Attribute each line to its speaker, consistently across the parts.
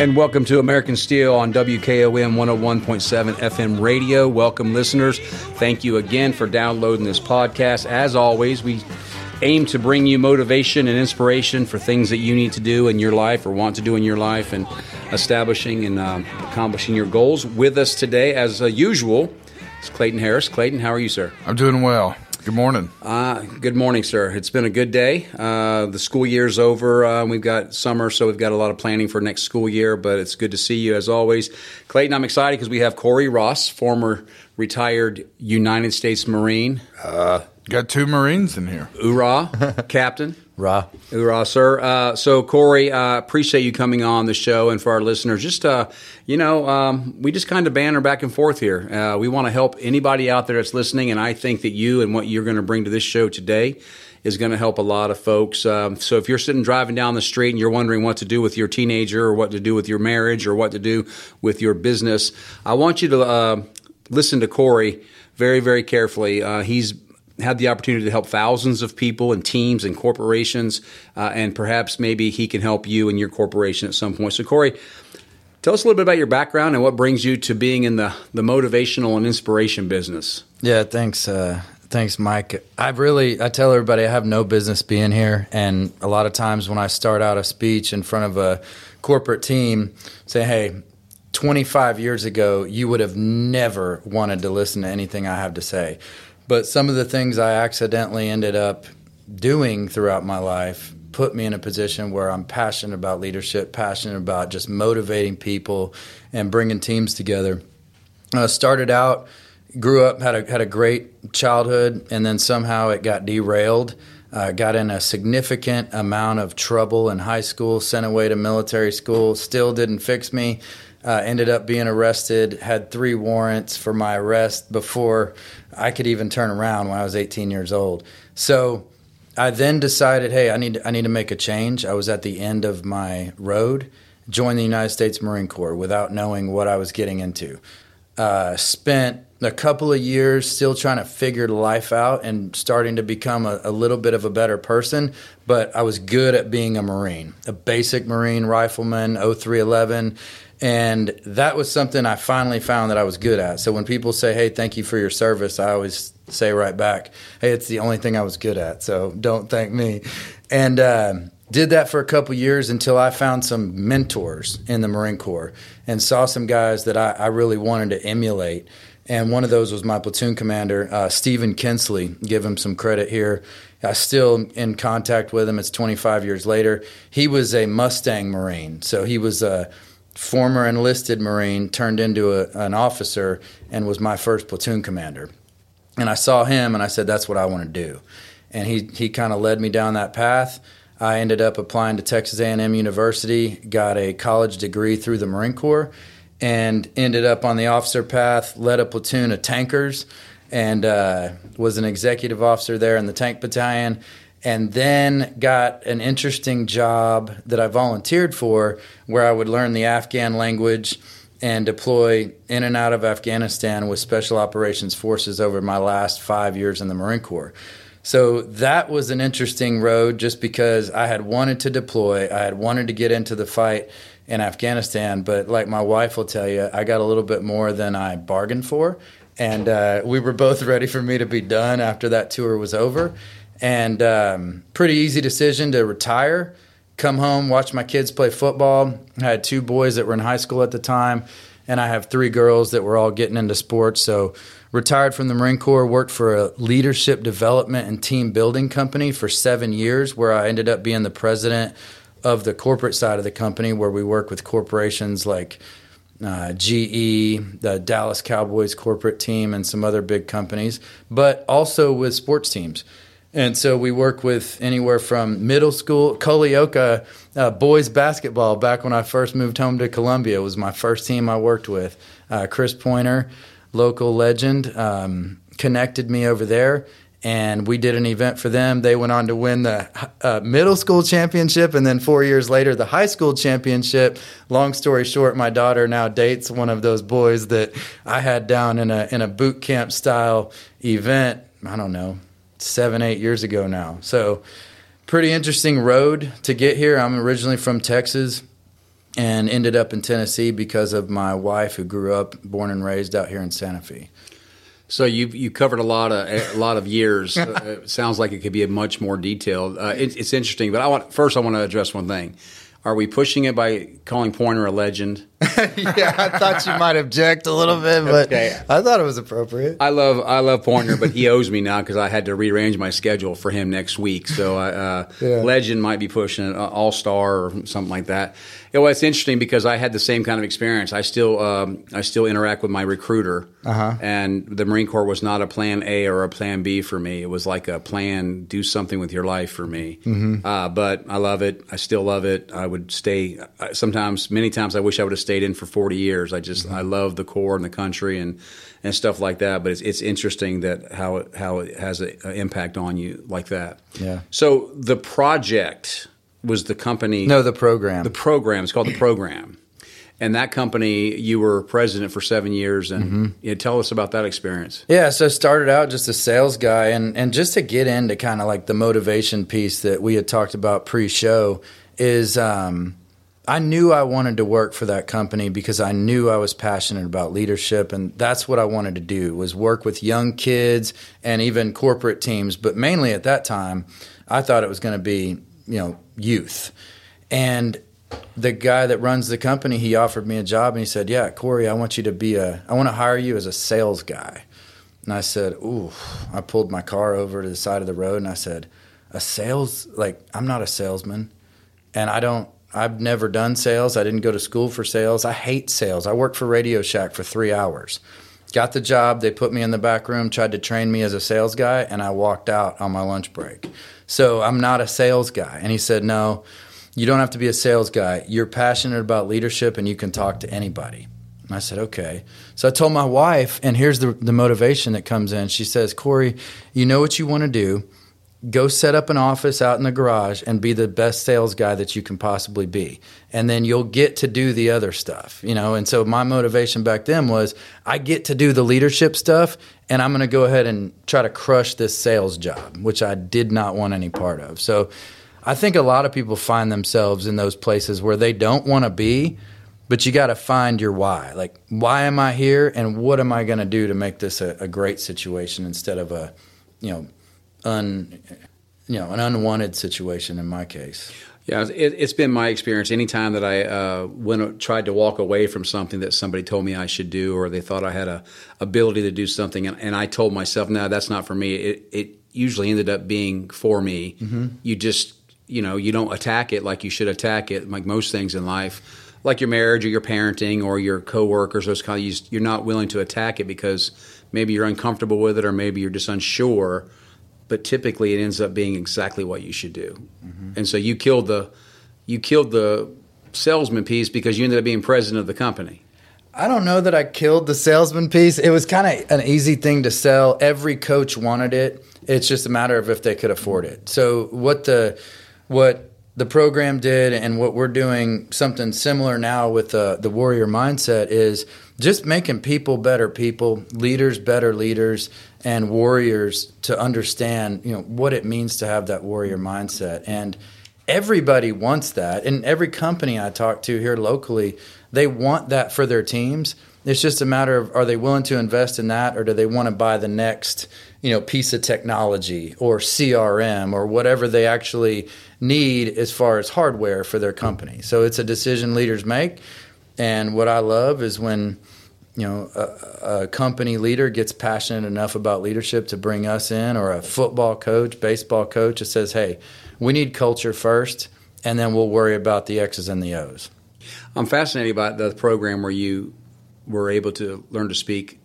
Speaker 1: And welcome to American Steele on WKOM 101.7 FM radio. Welcome, listeners. Thank you again for downloading this podcast. As always, we aim to bring you motivation and inspiration for things that you need to do in your life or want to do in your life and establishing and um, accomplishing your goals. With us today, as uh, usual, is Clayton Harris. Clayton, how are you, sir?
Speaker 2: I'm doing well. Good morning.
Speaker 1: Uh, good morning, sir. It's been a good day. Uh, the school year's over. Uh, we've got summer, so we've got a lot of planning for next school year, but it's good to see you as always. Clayton, I'm excited because we have Corey Ross, former retired United States Marine.
Speaker 2: Uh, got two Marines in here.
Speaker 1: Hoorah, Captain.
Speaker 3: Ra.
Speaker 1: Hoorah, sir. Uh, so, Corey, uh, appreciate you coming on the show. And for our listeners, just, uh, you know, um, we just kind of banter back and forth here. Uh, we want to help anybody out there that's listening. And I think that you and what you're going to bring to this show today is going to help a lot of folks. Um, so, if you're sitting driving down the street and you're wondering what to do with your teenager or what to do with your marriage or what to do with your business, I want you to uh, listen to Corey very, very carefully. Uh, he's had the opportunity to help thousands of people and teams and corporations, uh, and perhaps maybe he can help you and your corporation at some point. So, Corey, tell us a little bit about your background and what brings you to being in the, the motivational and inspiration business.
Speaker 3: Yeah, thanks. Uh, thanks, Mike. I really, I tell everybody I have no business being here, and a lot of times when I start out a speech in front of a corporate team, say, "Hey." 25 years ago, you would have never wanted to listen to anything I have to say. But some of the things I accidentally ended up doing throughout my life put me in a position where I'm passionate about leadership, passionate about just motivating people and bringing teams together. Uh, started out, grew up, had a had a great childhood, and then somehow it got derailed. Uh, got in a significant amount of trouble in high school, sent away to military school, still didn't fix me. Uh, ended up being arrested, had three warrants for my arrest before I could even turn around when I was 18 years old. So I then decided, hey, I need I need to make a change. I was at the end of my road, joined the United States Marine Corps without knowing what I was getting into. Uh, spent a couple of years still trying to figure life out and starting to become a, a, little bit of a better person. But I was good at being a Marine, a basic Marine rifleman, 0311. And that was something I finally found that I was good at. So when people say, hey, thank you for your service, I always say right back, hey, it's the only thing I was good at. So don't thank me. And, uh, did that for a couple years until I found some mentors in the Marine Corps and saw some guys that I, I really wanted to emulate. And one of those was my platoon commander, uh, Stephen Kinsley. Give him some credit here. I still in contact with him. It's 25 years later. He was a Mustang Marine, so he was a former enlisted Marine turned into a, an officer and was my first platoon commander. And I saw him and I said, "That's what I want to do." And he he kind of led me down that path. I ended up applying to Texas A&M University, got a college degree through the Marine Corps, and ended up on the officer path. Led a platoon of tankers, and uh, was an executive officer there in the tank battalion. And then got an interesting job that I volunteered for, where I would learn the Afghan language and deploy in and out of Afghanistan with Special Operations Forces over my last five years in the Marine Corps. So that was an interesting road just because I had wanted to deploy, I had wanted to get into the fight in Afghanistan, but like my wife will tell you, I got a little bit more than I bargained for. And uh, we were both ready for me to be done after that tour was over. And um, pretty easy decision to retire, come home, watch my kids play football. I had two boys that were in high school at the time, and I have three girls that were all getting into sports. So retired from the Marine Corps, worked for a leadership development and team building company for seven years, where I ended up being the president of the corporate side of the company, where we work with corporations like uh, GE, the Dallas Cowboys corporate team, and some other big companies, but also with sports teams. And so we work with anywhere from middle school, Culleoka uh, boys basketball. Back when I first moved home to Columbia, was my first team I worked with. Uh, Chris Pointer, local legend, um, connected me over there, and we did an event for them. They went on to win the uh, middle school championship, and then four years later, the high school championship. Long story short, my daughter now dates one of those boys that I had down in a in a boot camp style event. I don't know, seven eight years ago now. So, pretty interesting road to get here. I'm originally from Texas and ended up in Tennessee because of my wife who grew up, born and raised out here in Santa Fe.
Speaker 1: So you you covered a lot of a lot of years. uh, it sounds like it could be a much more detailed. Uh, it, it's interesting, but I want first I want to address one thing. Are we pushing it by calling Pointer a legend?
Speaker 3: yeah, I thought you might object a little bit, but
Speaker 1: Okay.
Speaker 3: I thought it was appropriate.
Speaker 1: I love I love Pointer, but he owes me now because I had to rearrange my schedule for him next week. So I, uh,
Speaker 3: Yeah.
Speaker 1: Legend might be pushing it, uh, All Star or something like that. Yeah, well, it's interesting because I had the same kind of experience. I still um, I still interact with my recruiter,
Speaker 3: Uh-huh.
Speaker 1: and the Marine Corps was not a Plan A or a Plan B for me. It was like a plan, do something with your life for me.
Speaker 3: Mm-hmm.
Speaker 1: Uh, but I love it. I still love it. I would stay. uh, Sometimes, many times, I wish I would have stayed in for forty years. I just
Speaker 3: Mm-hmm.
Speaker 1: I love the Corps and the country and and stuff like that. But it's it's interesting that how it how it has an impact on you like that.
Speaker 3: Yeah.
Speaker 1: So the project was the company.
Speaker 3: No, the program.
Speaker 1: the program. It's called the program. And that company, you were president for seven years, and
Speaker 3: Mm-hmm.
Speaker 1: you know, tell us about that experience.
Speaker 3: Yeah, so started out just a sales guy, and and just to get into kind of like the motivation piece that we had talked about pre-show is um, I knew I wanted to work for that company because I knew I was passionate about leadership, and that's what I wanted to do was work with young kids and even corporate teams, but mainly at that time, I thought it was going to be you know youth, and the guy that runs the company, he offered me a job and he said, "Yeah, Corey, I want you to be a, I want to hire you as a sales guy." And I said, "Ooh." I pulled my car over to the side of the road and I said, "A sales? Like I'm not a salesman, and I don't. I've never done sales. I didn't go to school for sales. I hate sales. I worked for Radio Shack for three hours." Got the job. They put me in the back room, tried to train me as a sales guy, and I walked out on my lunch break. So I'm not a sales guy. And he said, No, you don't have to be a sales guy. You're passionate about leadership and you can talk to anybody. And I said, okay. So I told my wife, and here's the, the motivation that comes in. She says, Corey, you know what you want to do. Go set up an office out in the garage and be the best sales guy that you can possibly be. And then you'll get to do the other stuff, you know? And so my motivation back then was I get to do the leadership stuff and I'm going to go ahead and try to crush this sales job, which I did not want any part of. So I think a lot of people find themselves in those places where they don't want to be, but you got to find your why. Like, why am I here, and what am I going to do to make this a, a great situation instead of a, you know, un, you know, an unwanted situation in my case.
Speaker 1: Yeah, it, it's been my experience. Anytime that I uh, went tried to walk away from something that somebody told me I should do, or they thought I had a ability to do something, and, and I told myself, "No, that's not for me." It, it usually ended up being for me. You just, you know, you don't attack it like you should attack it, like most things in life, like your marriage or your parenting or your coworkers. Those kind of you're not willing to attack it because maybe you're uncomfortable with it, or maybe you're just unsure but typically it ends up being exactly what you should do. And so you killed the you killed the salesman piece because you ended up being president of the company.
Speaker 3: I don't know that I killed the salesman piece. It was kind of an easy thing to sell. Every coach wanted it. It's just a matter of if they could afford it. So what the what the program did and what we're doing something similar now with the the warrior mindset is just making people better people, leaders better leaders and warriors to understand, you know, what it means to have that warrior mindset. And everybody wants that. And every company I talk to here locally, they want that for their teams. It's just a matter of are they willing to invest in that or do they want to buy the next, you know, piece of technology or CRM or whatever they actually need as far as hardware for their company. So it's a decision leaders make. And what I love is when you know a, a company leader gets passionate enough about leadership to bring us in or a football coach baseball coach that says hey we need culture first and then we'll worry about the x's and the o's.
Speaker 1: I'm fascinated by the program where you were able to learn to speak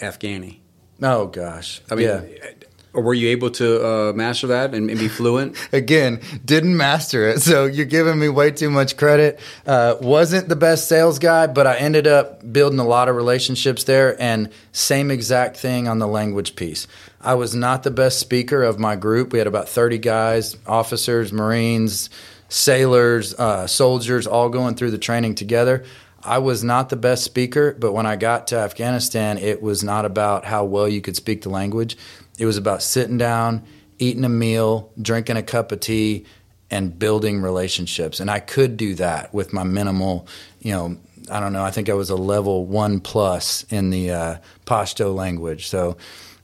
Speaker 1: Afghani.
Speaker 3: oh gosh.
Speaker 1: I mean,
Speaker 3: yeah
Speaker 1: or were you able to uh, master that and, be fluent?
Speaker 3: again didn't master it. So you're giving me way too much credit. Uh, wasn't the best sales guy but i ended up building a lot of relationships there. And same exact thing on the language piece. I was not the best speaker of my group. We had about 30 guys officers marines sailors uh, soldiers all going through the training together. I was not the best speaker, but when I got to Afghanistan, it was not about how well you could speak the language. It was about sitting down, eating a meal, drinking a cup of tea, and building relationships. And I could do that with my minimal, you know, I don't know, I think I was a level one plus in the uh, Pashto language. So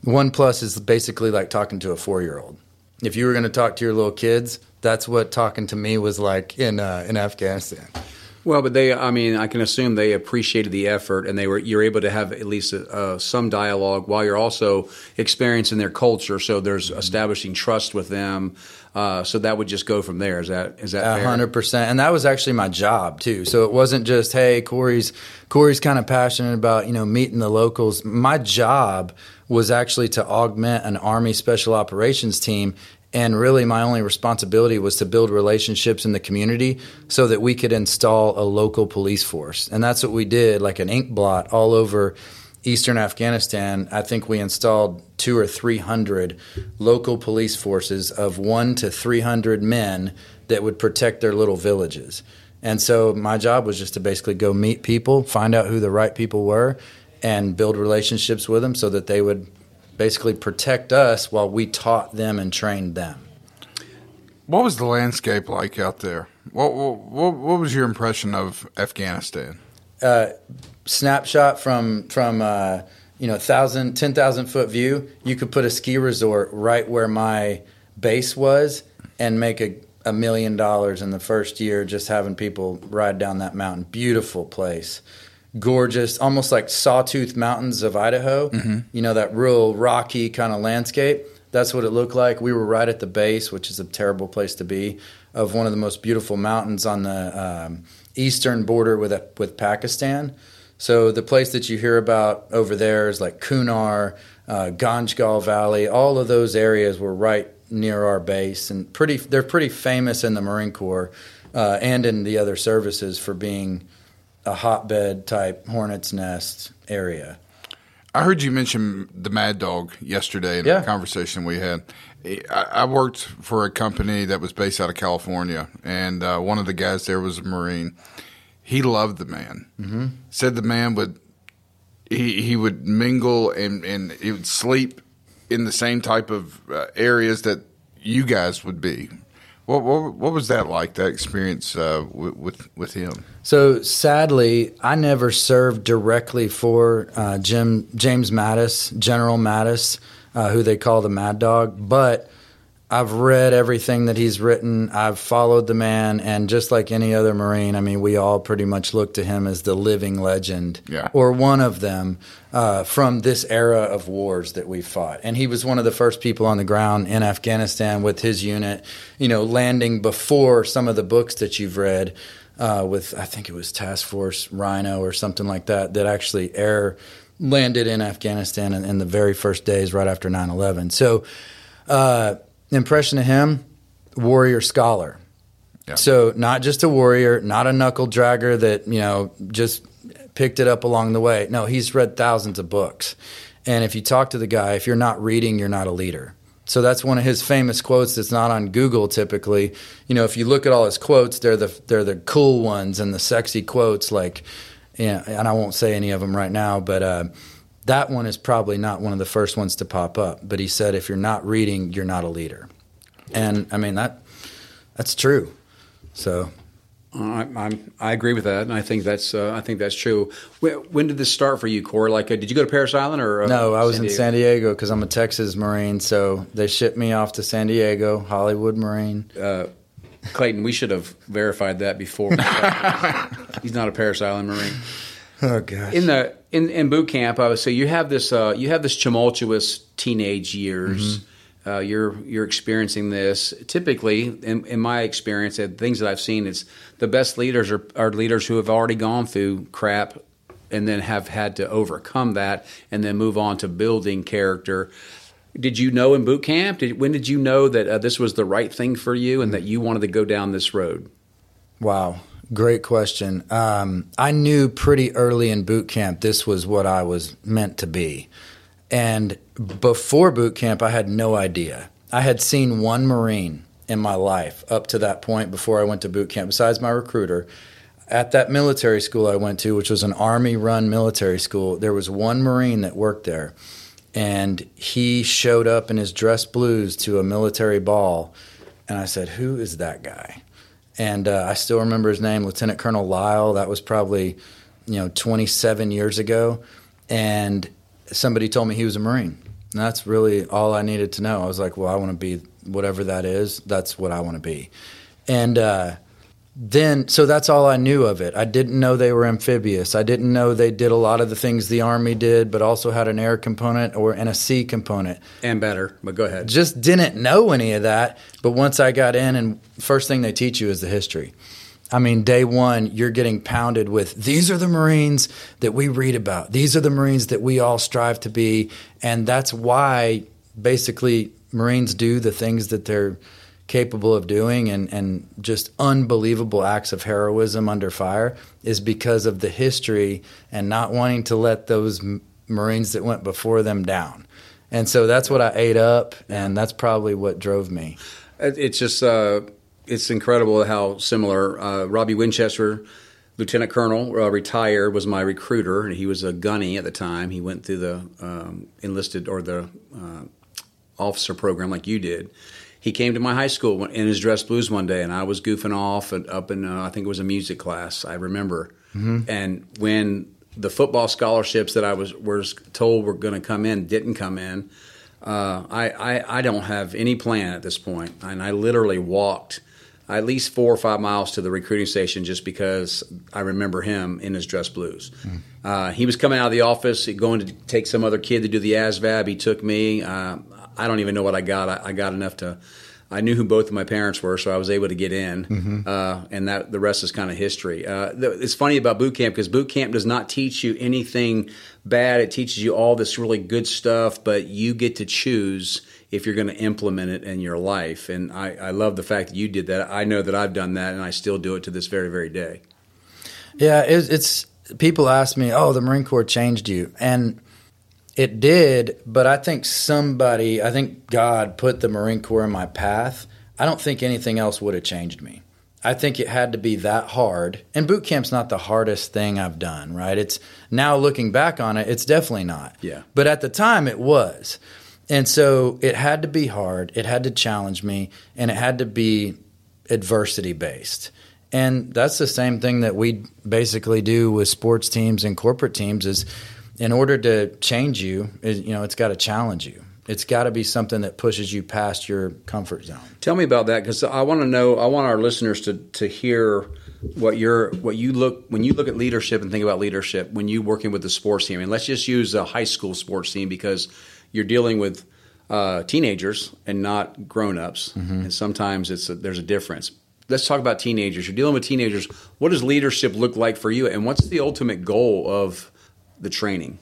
Speaker 3: one plus is basically like talking to a four year old. If you were going to talk to your little kids, that's what talking to me was like in uh, in Afghanistan.
Speaker 1: Well, but they, I mean, I can assume they appreciated the effort and they were, you're able to have at least uh, some dialogue while you're also experiencing their culture. So there's mm-hmm. establishing trust with them. Uh, so that would just go from there. Is that, is that
Speaker 3: hundred percent? And that was actually my job too. So it wasn't just, Hey, Corey's, Corey's kind of passionate about, you know, meeting the locals. My job was actually to augment an Army Special Operations team and really, my only responsibility was to build relationships in the community so that we could install a local police force. And that's what we did, like an ink blot all over eastern Afghanistan. I think we installed two or 300 local police forces of one to 300 men that would protect their little villages. And so my job was just to basically go meet people, find out who the right people were, and build relationships with them so that they would basically protect us while we taught them and trained them.
Speaker 2: What was the landscape like out there? What what, what was your impression of Afghanistan?
Speaker 3: Uh, snapshot from from uh, you know thousand ten thousand foot view. You could put a ski resort right where my base was and make a a million dollars in the first year just having people ride down that mountain. Beautiful place gorgeous, almost like Sawtooth Mountains of Idaho. Mm-hmm. You know, that real rocky kind of landscape. That's what it looked like. We were right at the base, which is a terrible place to be, of one of the most beautiful mountains on the um, eastern border with with Pakistan. So the place that you hear about over there is like Kunar, uh, Ganjgal Valley. All of those areas were right near our base, and pretty. They're pretty famous in the Marine Corps uh, and in the other services for being a hotbed type hornet's nest area.
Speaker 2: I heard you mention the Mad Dog yesterday in yeah. a conversation we had. I worked for a company that was based out of California, and uh, one of the guys there was a Marine. He loved the man. Mm-hmm. Said the man would he he would mingle and and he would sleep in the same type of uh, areas that you guys would be. What, what, what was that like? That experience uh, with, with, with him?
Speaker 3: So sadly, I never served directly for uh, Jim James Mattis, General Mattis, uh, who they call the Mad Dog, but I've read everything that he's written. I've followed the man, and just like any other Marine, I mean, we all pretty much look to him as the living legend,
Speaker 2: yeah.
Speaker 3: or one of them uh, from this era of wars that we fought. And he was one of the first people on the ground in Afghanistan with his unit, you know, landing before some of the books that you've read. Uh, with I think it was Task Force Rhino or something like that that actually air landed in Afghanistan in, in the very first days right after 9/11. So. Uh, impression of him, warrior scholar. Yeah. So not just a warrior, not a knuckle dragger that you know just picked it up along the way. No, he's read thousands of books. And if you talk to the guy, if you're not reading, you're not a leader. So that's one of his famous quotes that's not on Google typically. You know, if you look at all his quotes, they're the they're the cool ones and the sexy quotes like yeah, and I won't say any of them right now, but uh, that one is probably not one of the first ones to pop up. But he said, if you're not reading, you're not a leader. And I mean that that's true. So
Speaker 1: I, I'm, I agree with that, and I think that's uh, I think that's true. When, when, did this start for you, Corey? Like, uh, did you go to Parris Island or
Speaker 3: uh, no? I was San in San Diego because I'm a Texas Marine, so they shipped me off to San Diego, Hollywood Marine.
Speaker 1: Uh, Clayton, we should have verified that before. He's not a Parris Island Marine.
Speaker 3: Oh gosh.
Speaker 1: In the in, in boot camp, I would say you have this uh, you have this tumultuous teenage years. Mm-hmm. Uh, you're you're experiencing this. Typically, in, in my experience, and things that I've seen, it's the best leaders are, are leaders who have already gone through crap and then have had to overcome that and then move on to building character. Did you know in boot camp? Did, when did you know that uh, this was the right thing for you and that you wanted to go down this road?
Speaker 3: Wow. Great question. Um, I knew pretty early in boot camp this was what I was meant to be. And before boot camp, I had no idea. I had seen one Marine in my life up to that point before I went to boot camp, besides my recruiter. At that military school I went to, which was an Army run military school, there was one Marine that worked there. And he showed up in his dress blues to a military ball And I said, Who is that guy? And uh, I still remember his name, Lieutenant Colonel Lyle. That was probably, you know, 27 years ago. And somebody told me he was a Marine. And that's really all I needed to know. I was like, well, I want to be whatever that is. That's what I want to be. And uh, then, so that's all I knew of it. I didn't know they were amphibious. I didn't know they did a lot of the things the Army did, but also had an air component or and a sea component.
Speaker 1: And better, but go ahead.
Speaker 3: Just didn't know any of that. But once I got in, and first thing they teach you is the history. I mean, day one, you're getting pounded with these are the Marines that we read about. These are the Marines that we all strive to be. And that's why basically Marines do the things that they're capable of doing and, and just unbelievable acts of heroism under fire is because of the history and not wanting to let those Marines that went before them down. And so that's what I ate up, and that's probably what drove me.
Speaker 1: It's just. Uh it's incredible how similar. Uh, Robbie Winchester, Lieutenant Colonel, uh, retired, was my recruiter. He was a gunny at the time. He went through the um, enlisted or the uh, officer program like you did. He came to my high school in his dress blues one day, and I was goofing off and up in uh, I think it was a music class. I remember, mm-hmm. and when the football scholarships that I was was told were going to come in didn't come in. Uh, I, I, I don't have any plan at this point, and I literally walked at least four or five miles to the recruiting station just because I remember him in his dress blues. Mm. Uh, he was coming out of the office, going to take some other kid to do the ASVAB. He took me. Uh, I don't even know what I got. I, I, got enough to. I knew who both of my parents were, so I was able to get in, mm-hmm. uh, and that the rest is kind of history. Uh, the, it's funny about boot camp because boot camp does not teach you anything bad. It teaches you all this really good stuff, but you get to choose if you're going to implement it in your life. And I, I love the fact that you did that. I know that I've done that, and I still do it to this very, very day.
Speaker 3: Yeah, it's, it's people ask me, "Oh, the Marine Corps changed you," and it did. But I think somebody, I think God put the Marine Corps in my path. I don't think anything else would have changed me. I think it had to be that hard. And boot camp's not the hardest thing I've done, right? It's now looking back on it, it's definitely not.
Speaker 1: Yeah.
Speaker 3: But at the time it was. And so it had to be hard, it had to challenge me, and it had to be adversity based. And that's the same thing that we basically do with sports teams and corporate teams is in order to change you, you know, it's got to challenge you. It's got to be something that pushes you past your comfort zone.
Speaker 1: Tell me about that because I want to know. I want our listeners to to hear what you're what you look when you look at leadership and think about leadership when you working with the sports team. And let's just use a high school sports team because you're dealing with uh, teenagers and not grown-ups, mm-hmm. and sometimes it's a, there's a difference. Let's talk about teenagers. You're dealing with teenagers. What does leadership look like for you, and what's the ultimate goal of the training?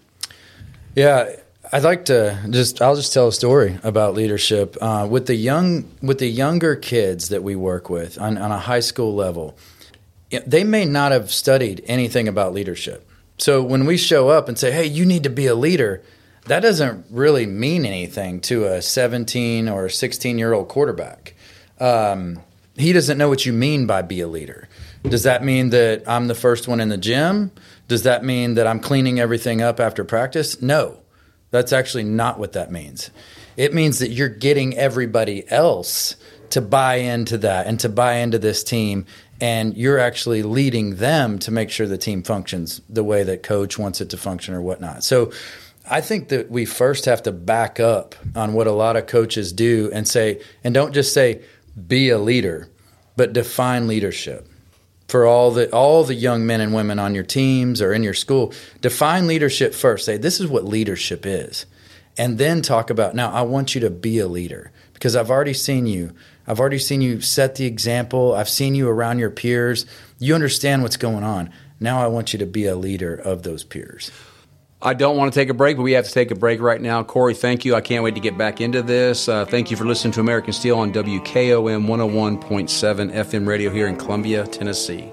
Speaker 3: Yeah, I'd like to just I'll just tell a story about leadership uh, with the young with the younger kids that we work with on, on a high school level. They may not have studied anything about leadership. So when we show up and say, "Hey, you need to be a leader," that doesn't really mean anything to a 17 or 16 year old quarterback. Um, he doesn't know what you mean by be a leader. Does that mean that I'm the first one in the gym? Does that mean that I'm cleaning everything up after practice? No, that's actually not what that means. It means that you're getting everybody else to buy into that and to buy into this team and you're actually leading them to make sure the team functions the way that coach wants it to function or whatnot. So I think that we first have to back up on what a lot of coaches do and say, and don't just say, be a leader, but define leadership for all the all the young men and women on your teams or in your school. Define leadership first. Say this is what leadership is, and then talk about now. I want you to be a leader because I've already seen you. I've already seen you set the example. I've seen you around your peers. You understand what's going on. Now I want you to be a leader of those peers.
Speaker 1: I don't want to take a break, but we have to take a break right now. Corey, thank you. I can't wait to get back into this. Uh, thank you for listening to American Steele on WKOM 101.7 FM radio here in Columbia, Tennessee.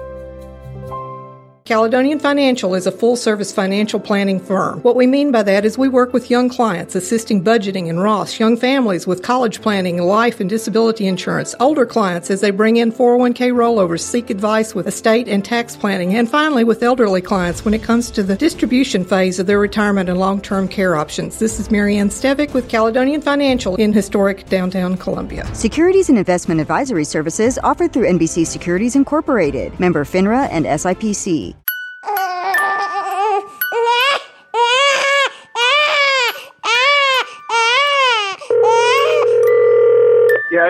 Speaker 4: Caledonian Financial is a full service financial planning firm. What we mean by that is we work with young clients assisting budgeting and Ross, young families with college planning, life and disability insurance, older clients as they bring in 401k rollovers, seek advice with estate and tax planning, and finally with elderly clients when it comes to the distribution phase of their retirement and long term care options. This is Marianne Stevick with Caledonian Financial in historic downtown Columbia.
Speaker 5: Securities and investment advisory services offered through NBC Securities Incorporated, member FINRA and SIPC.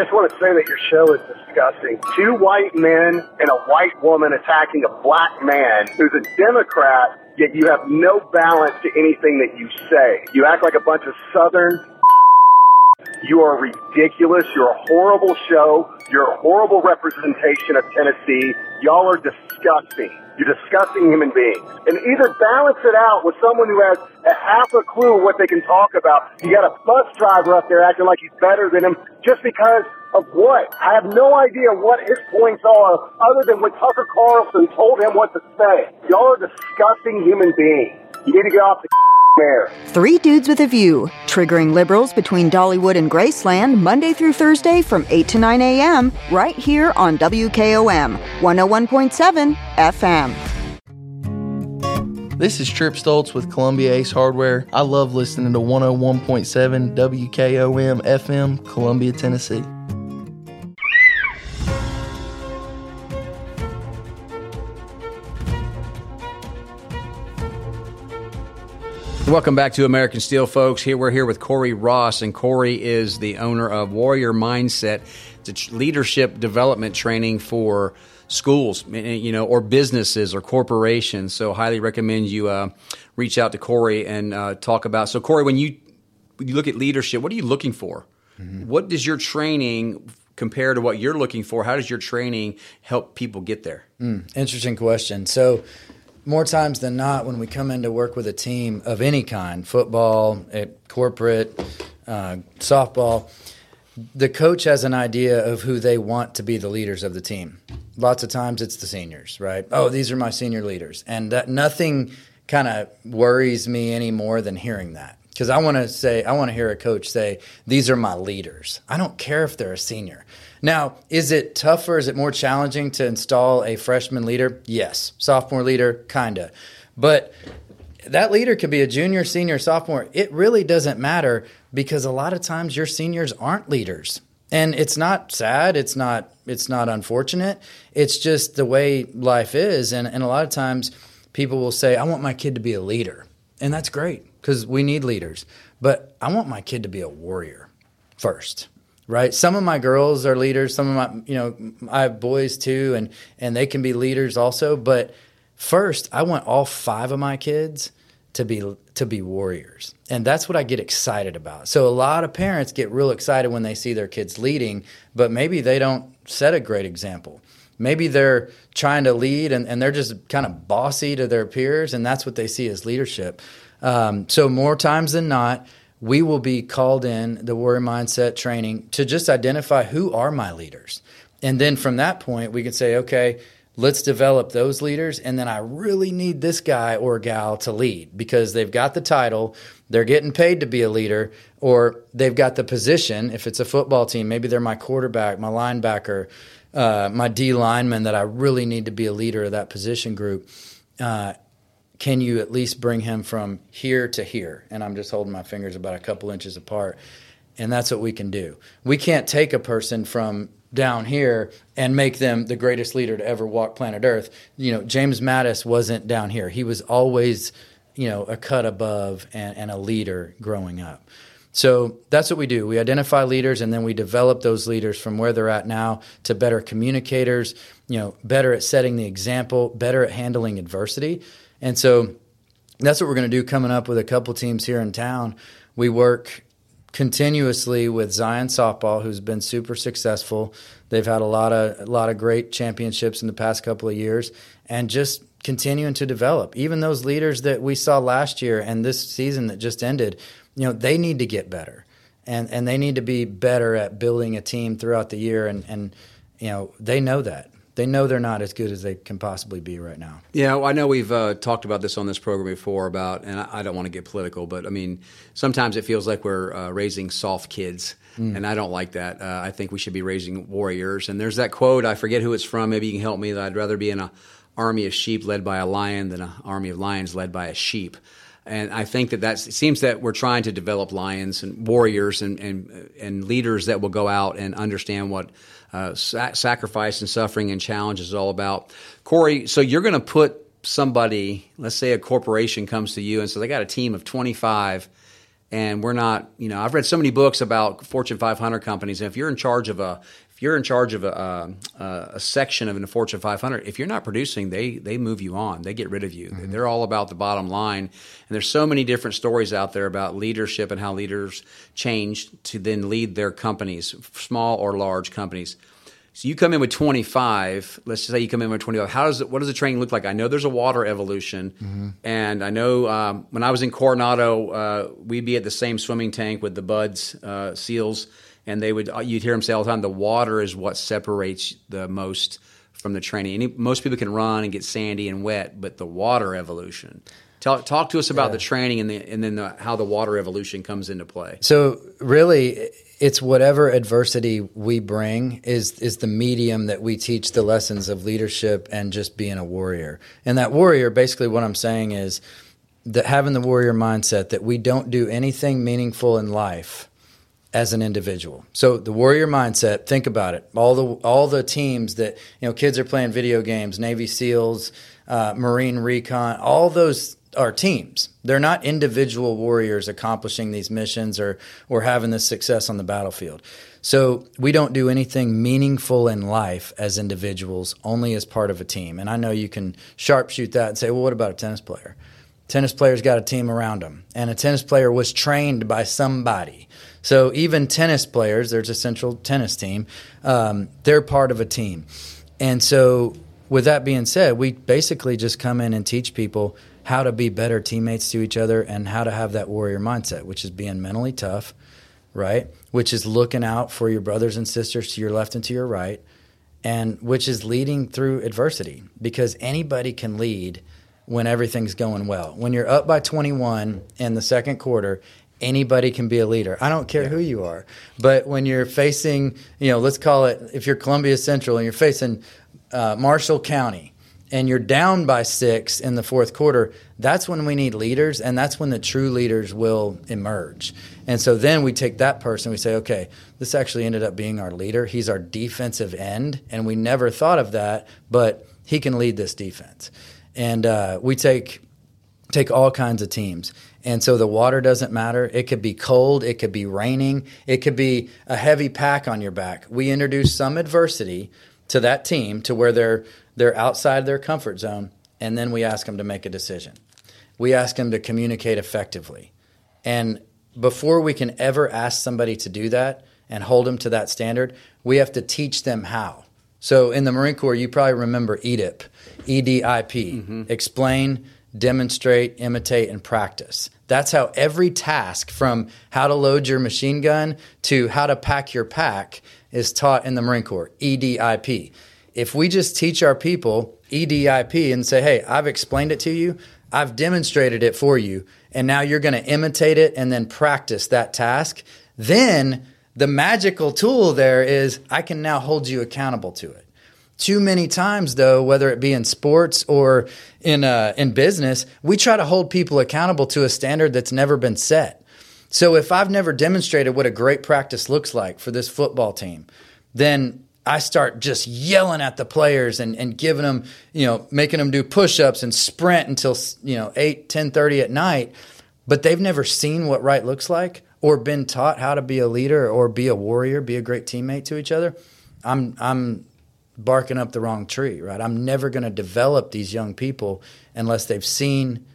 Speaker 6: I just want to say that your show is disgusting. Two white men and a white woman attacking a black man who's a Democrat, yet you have no balance to anything that you say. You act like a bunch of Southern. You are ridiculous. You're a horrible show. You're a horrible representation of Tennessee. Y'all are disgusting. You're disgusting human beings. And either balance it out with someone who has a half a clue what they can talk about. You got a bus driver up there acting like he's better than him just because of what? I have no idea what his points are other than what Tucker Carlson told him what to say. Y'all are disgusting human beings. You need to get off the Mayor.
Speaker 5: Three Dudes with a View, triggering liberals between Dollywood and Graceland Monday through Thursday from 8 to 9 a.m. right here on WKOM 101.7 FM.
Speaker 7: This is Trip Stoltz with Columbia Ace Hardware. I love listening to 101.7 WKOM FM, Columbia, Tennessee.
Speaker 1: Welcome back to American Steele, folks. Here we're here with Corey Ross, and Corey is the owner of Warrior Mindset. It's a leadership development training for schools, you know, or businesses or corporations. So, highly recommend you uh, reach out to Corey and uh, talk about. So, Corey, when you when you look at leadership, what are you looking for? Mm-hmm. What does your training compare to what you're looking for? How does your training help people get there?
Speaker 3: Mm, interesting question. So more times than not, when we come in to work with a team of any kind football, eh, corporate, uh, softball the coach has an idea of who they want to be the leaders of the team. Lots of times it's the seniors, right? Oh, these are my senior leaders. And that nothing kind of worries me any more than hearing that. Because I want to say, I want to hear a coach say, these are my leaders. I don't care if they're a senior. Now, is it tougher? Is it more challenging to install a freshman leader? Yes. Sophomore leader, kind of. But that leader could be a junior, senior, sophomore. It really doesn't matter because a lot of times your seniors aren't leaders. And it's not sad, it's not it's not unfortunate. It's just the way life is and, and a lot of times people will say, I want my kid to be a leader. And that's great because we need leaders. But I want my kid to be a warrior first right? Some of my girls are leaders. Some of my you know i have boys too and and they can be leaders also. But first i want all five of my kids to be to be warriors. And that's what i get excited about. So a lot of parents get real excited when they see their kids leading but maybe they don't set a great example. Maybe they're trying to lead and, and they're just kind of bossy to their peers and that's what they see as leadership. Um, so more times than not we will be called in the warrior mindset training to just identify who are my leaders. And then from that point we can say okay let's develop those leaders. And then i really need this guy or gal to lead because they've got the title they're getting paid to be a leader or they've got the position. If it's a football team maybe they're my quarterback my linebacker uh, my D lineman that I really need to be a leader of that position group. Uh, can you at least bring him from here to here? And I'm just holding my fingers about a couple inches apart. And that's what we can do. We can't take a person from down here and make them the greatest leader to ever walk planet Earth. You know, James Mattis wasn't down here. He was always, you know, a cut above and, and a leader growing up. So that's what we do. We identify leaders and then we develop those leaders from where they're at now to better communicators, you know, better at setting the example, better at handling adversity. And so that's what we're going to do coming up with a couple teams here in town. We work continuously with Zion softball who's been super successful. They've had a lot of a lot of great championships in the past couple of years and just continuing to develop. Even those leaders that we saw last year and this season that just ended, you know, they need to get better. And and they need to be better at building a team throughout the year and, and you know, they know that. They know they're not as good as they can possibly be right now.
Speaker 1: Yeah, well, I know we've uh, talked about this on this program before about, and I, I, don't want to get political, but I mean, sometimes it feels like we're uh, raising soft kids, mm. and I don't like that. Uh, I think we should be raising warriors. And there's that quote, I forget who it's from. Maybe you can help me. That I'd rather be in an army of sheep led by a lion than an army of lions led by a sheep and I think that that seems that we're trying to develop lions and warriors and and, and leaders that will go out and understand what uh, sa- sacrifice and suffering and challenge is all about. Corey, so you're going to put somebody, let's say a corporation comes to you and says, "I got a team of 25." And we're not, you know, I've read so many books about Fortune 500 companies. And if you're in charge of a, you're in charge of a, a, a, section of a Fortune 500, if you're not producing, they they move you on. They get rid of you. Mm-hmm. They're all about the bottom line. And there's so many different stories out there about leadership and how leaders change to then lead their companies, small or large companies. So you come in with 25. Let's just say you come in with 25. How does it? What does the training look like? I know there's a water evolution, mm-hmm. and I know um, when I was in Coronado, uh, we'd be at the same swimming tank with the buds uh, seals and they would uh, you'd hear them say all the time the water is what separates the most from the training. Any, most people can run and get sandy and wet, but the water evolution. Talk, talk to us about yeah. the training and, the, and then the, how the water evolution comes into play.
Speaker 3: So really, it's whatever adversity we bring is is the medium that we teach the lessons of leadership and just being a warrior. And that warrior, basically, what I'm saying is that having the warrior mindset that we don't do anything meaningful in life as an individual. So the warrior mindset, think about it. All the all the teams that you know, kids are playing video games, Navy SEALs, uh, Marine Recon, all those are teams. They're not individual warriors accomplishing these missions or or having this success on the battlefield. So we don't do anything meaningful in life as individuals, only as part of a team. And I know you can sharpshoot that and say, well, what about a tennis player? Tennis player's got a team around them, and a tennis player was trained by somebody. So even tennis players, there's a central tennis team, um, they're part of a team. And so, with that being said, we basically just come in and teach people how to be better teammates to each other and how to have that warrior mindset, which is being mentally tough, right? Which is looking out for your brothers and sisters to your left and to your right, and which is leading through adversity because anybody can lead when everything's going well. When you're up by 21 in the second quarter anybody can be a leader. I don't care yeah. who you are. But when you're facing, you know, let's call it, if you're Columbia Central and you're facing uh, Marshall County and you're down by six in the fourth quarter, that's when we need leaders and that's when the true leaders will emerge. And so then we take that person, we say, okay, this actually ended up being our leader. He's our defensive end. And we never thought of that, but he can lead this defense. and uh, we take take all kinds of teams. And so the water doesn't matter. It could be cold, it could be raining, it could be a heavy pack on your back. We introduce some adversity to that team to where they're they're outside their comfort zone and then we ask them to make a decision. We ask them to communicate effectively. And before we can ever ask somebody to do that and hold them to that standard, we have to teach them how. So in the Marine Corps, you probably remember EDIP, E D I P, mm-hmm. explain, demonstrate, imitate, and practice. That's how every task from how to load your machine gun to how to pack your pack is taught in the Marine Corps, EDIP. If we just teach our people EDIP and say, hey, I've explained it to you, I've demonstrated it for you, and now you're going to imitate it and then practice that task, then the magical tool there is I can now hold you accountable to it. Too many times, though, whether it be in sports or in uh, in business, we try to hold people accountable to a standard that's never been set. So if I've never demonstrated what a great practice looks like for this football team, then I start just yelling at the players and, and giving them, you know, making them do push-ups and sprint until, you know, 8, 10, 30 at night. But they've never seen what right looks like or been taught how to be a leader or be a warrior, be a great teammate to each other. I'm, I'm barking up the wrong tree, right? I'm never going to develop these young people unless they've seen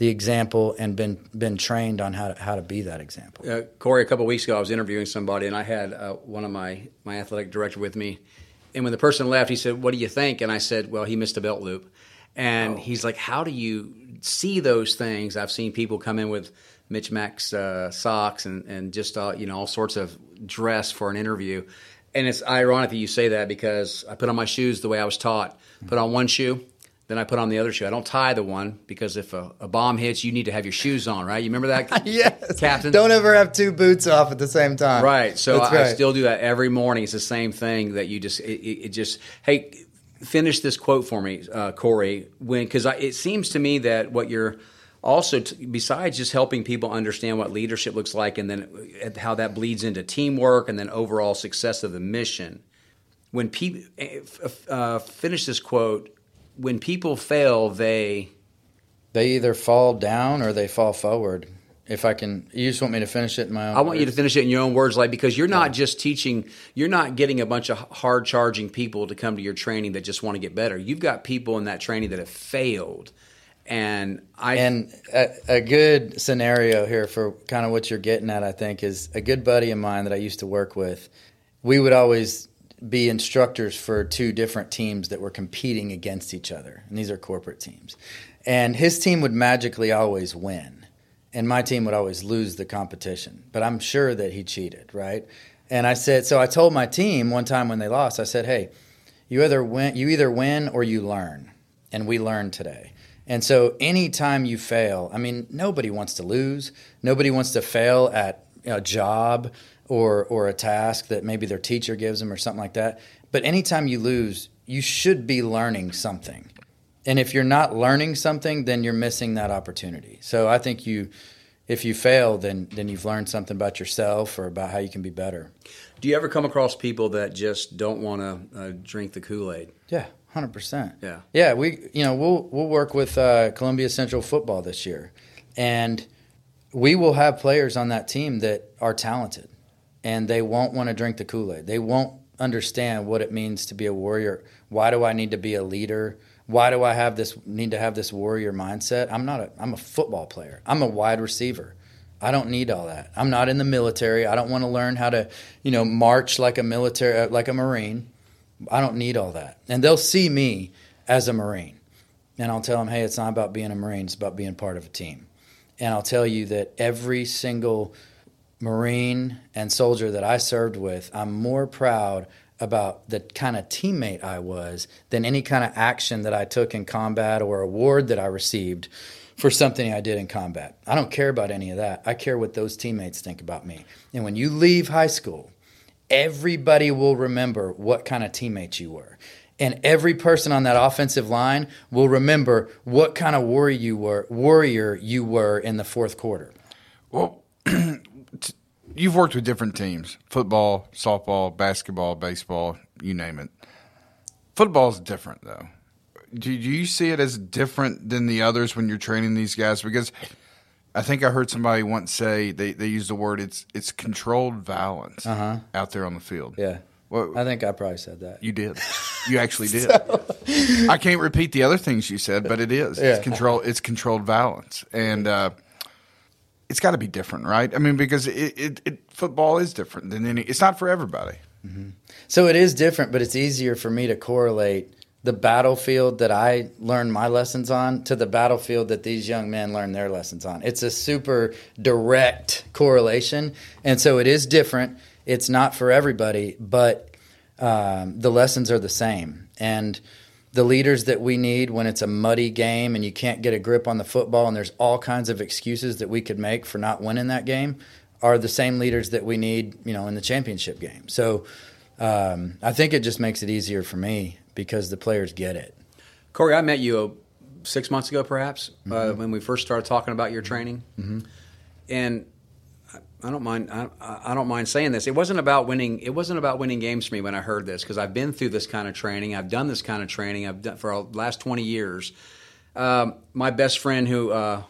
Speaker 3: the example and been been trained on how to, how to be that example.
Speaker 1: Uh, Corey, a couple weeks ago, I was interviewing somebody, and I had uh, one of my my athletic director with me. And when the person left, he said, "What do you think?" And I said, "Well, he missed a belt loop." And oh. he's like, "How do you see those things?" I've seen people come in with Mitch Max uh, socks and and just uh, you know all sorts of dress for an interview. And it's ironic that you say that because I put on my shoes the way I was taught. Put on one shoe, then I put on the other shoe. I don't tie the one because if a, a, bomb hits, you need to have your shoes on, right? You remember that,
Speaker 3: yes,
Speaker 1: Captain?
Speaker 3: Don't ever have two boots off at the same time.
Speaker 1: Right. So I, right. I, still do that every morning. It's the same thing that you just it, it just hey finish this quote for me, uh, Corey. When because it seems to me that what you're also t- besides just helping people understand what leadership looks like and then uh, how that bleeds into teamwork and then overall success of the mission when people eh, uh, finish this quote when people fail they
Speaker 3: they either fall down or they fall forward if I can, you just want me to finish it in my own.
Speaker 1: I want words? you to finish it in your own words, like because you're not yeah. just teaching, you're not getting a bunch of hard charging people to come to your training that just want to get better. You've got people in that training that have failed, and I
Speaker 3: and a, a, good scenario here for kind of what you're getting at, I think, is a good buddy of mine that I used to work with. We would always be instructors for two different teams that were competing against each other, and these are corporate teams. And his team would magically always win, and my team would always lose the competition. But I'm sure that he cheated, right? And I said, so I told my team one time when they lost, I said, "Hey, you either win, you either win or you learn." And we learned today. And so anytime you fail, I mean, nobody wants to lose. Nobody wants to fail at a job or or a task that maybe their teacher gives them or something like that. But anytime you lose, you should be learning something. And if you're not learning something, then you're missing that opportunity. So I think you if you fail, then then you've learned something about yourself or about how you can be better.
Speaker 1: Do you ever come across people that just don't want to uh, drink the Kool Aid?
Speaker 3: Yeah, Hundred percent.
Speaker 1: Yeah.
Speaker 3: Yeah. We, you know, we'll we'll work with uh, Columbia Central football this year, and we will have players on that team that are talented, and they won't want to drink the Kool Aid. They won't understand what it means to be a warrior. Why do I need to be a leader? Why do I have this need to have this warrior mindset? I'm not a. I'm a football player. I'm a wide receiver. I don't need all that. I'm not in the military. I don't want to learn how to, you know, march like a military, like a marine. I don't need all that. And they'll see me as a Marine. And I'll tell them, hey, it's not about being a Marine, it's about being part of a team. And I'll tell you that every single Marine and soldier that I served with, I'm more proud about the kind of teammate I was than any kind of action that I took in combat or award that I received for something I did in combat. I don't care about any of that. I care what those teammates think about me. And when you leave high school, everybody will remember what kind of teammates you were. And every person on that offensive line will remember what kind of warrior you were, warrior you were in the fourth quarter.
Speaker 2: Well, you've worked with different teams: football, softball, basketball, baseball, you name it. Football's different though. do you see it as different than the others when you're training these guys? Because I think I heard somebody once say they, they use the word it's it's controlled violence uh-huh. out there on the field.
Speaker 3: Yeah. Well, I think I probably said that.
Speaker 2: You did. You actually did. so. I can't repeat the other things you said, but it is. Yeah. It's control. It's controlled violence, and uh, it's got to be different, right? I mean, because it, it, it, football is different than any. It's not for everybody.
Speaker 3: Mm-hmm. So it is different, but it's easier for me to correlate the battlefield that I learned my lessons on to the battlefield that these young men learn their lessons on. It's a super direct correlation. And so it is different. It's not for everybody, but um, the lessons are the same. And the leaders that we need when it's a muddy game and you can't get a grip on the football and there's all kinds of excuses that we could make for not winning that game are the same leaders that we need, you know, in the championship game. So um, I think it just makes it easier for me because the players get it.
Speaker 1: Corey, I met you uh, six months ago, perhaps, uh, mm-hmm. uh, when we first started talking about your training, mm-hmm. and I don't mind. I, I, don't mind saying this. It wasn't about winning. It wasn't about winning games for me when I heard this because I've been through this kind of training. I've done this kind of training. I've done for the last twenty years. Um, my best friend, who uh,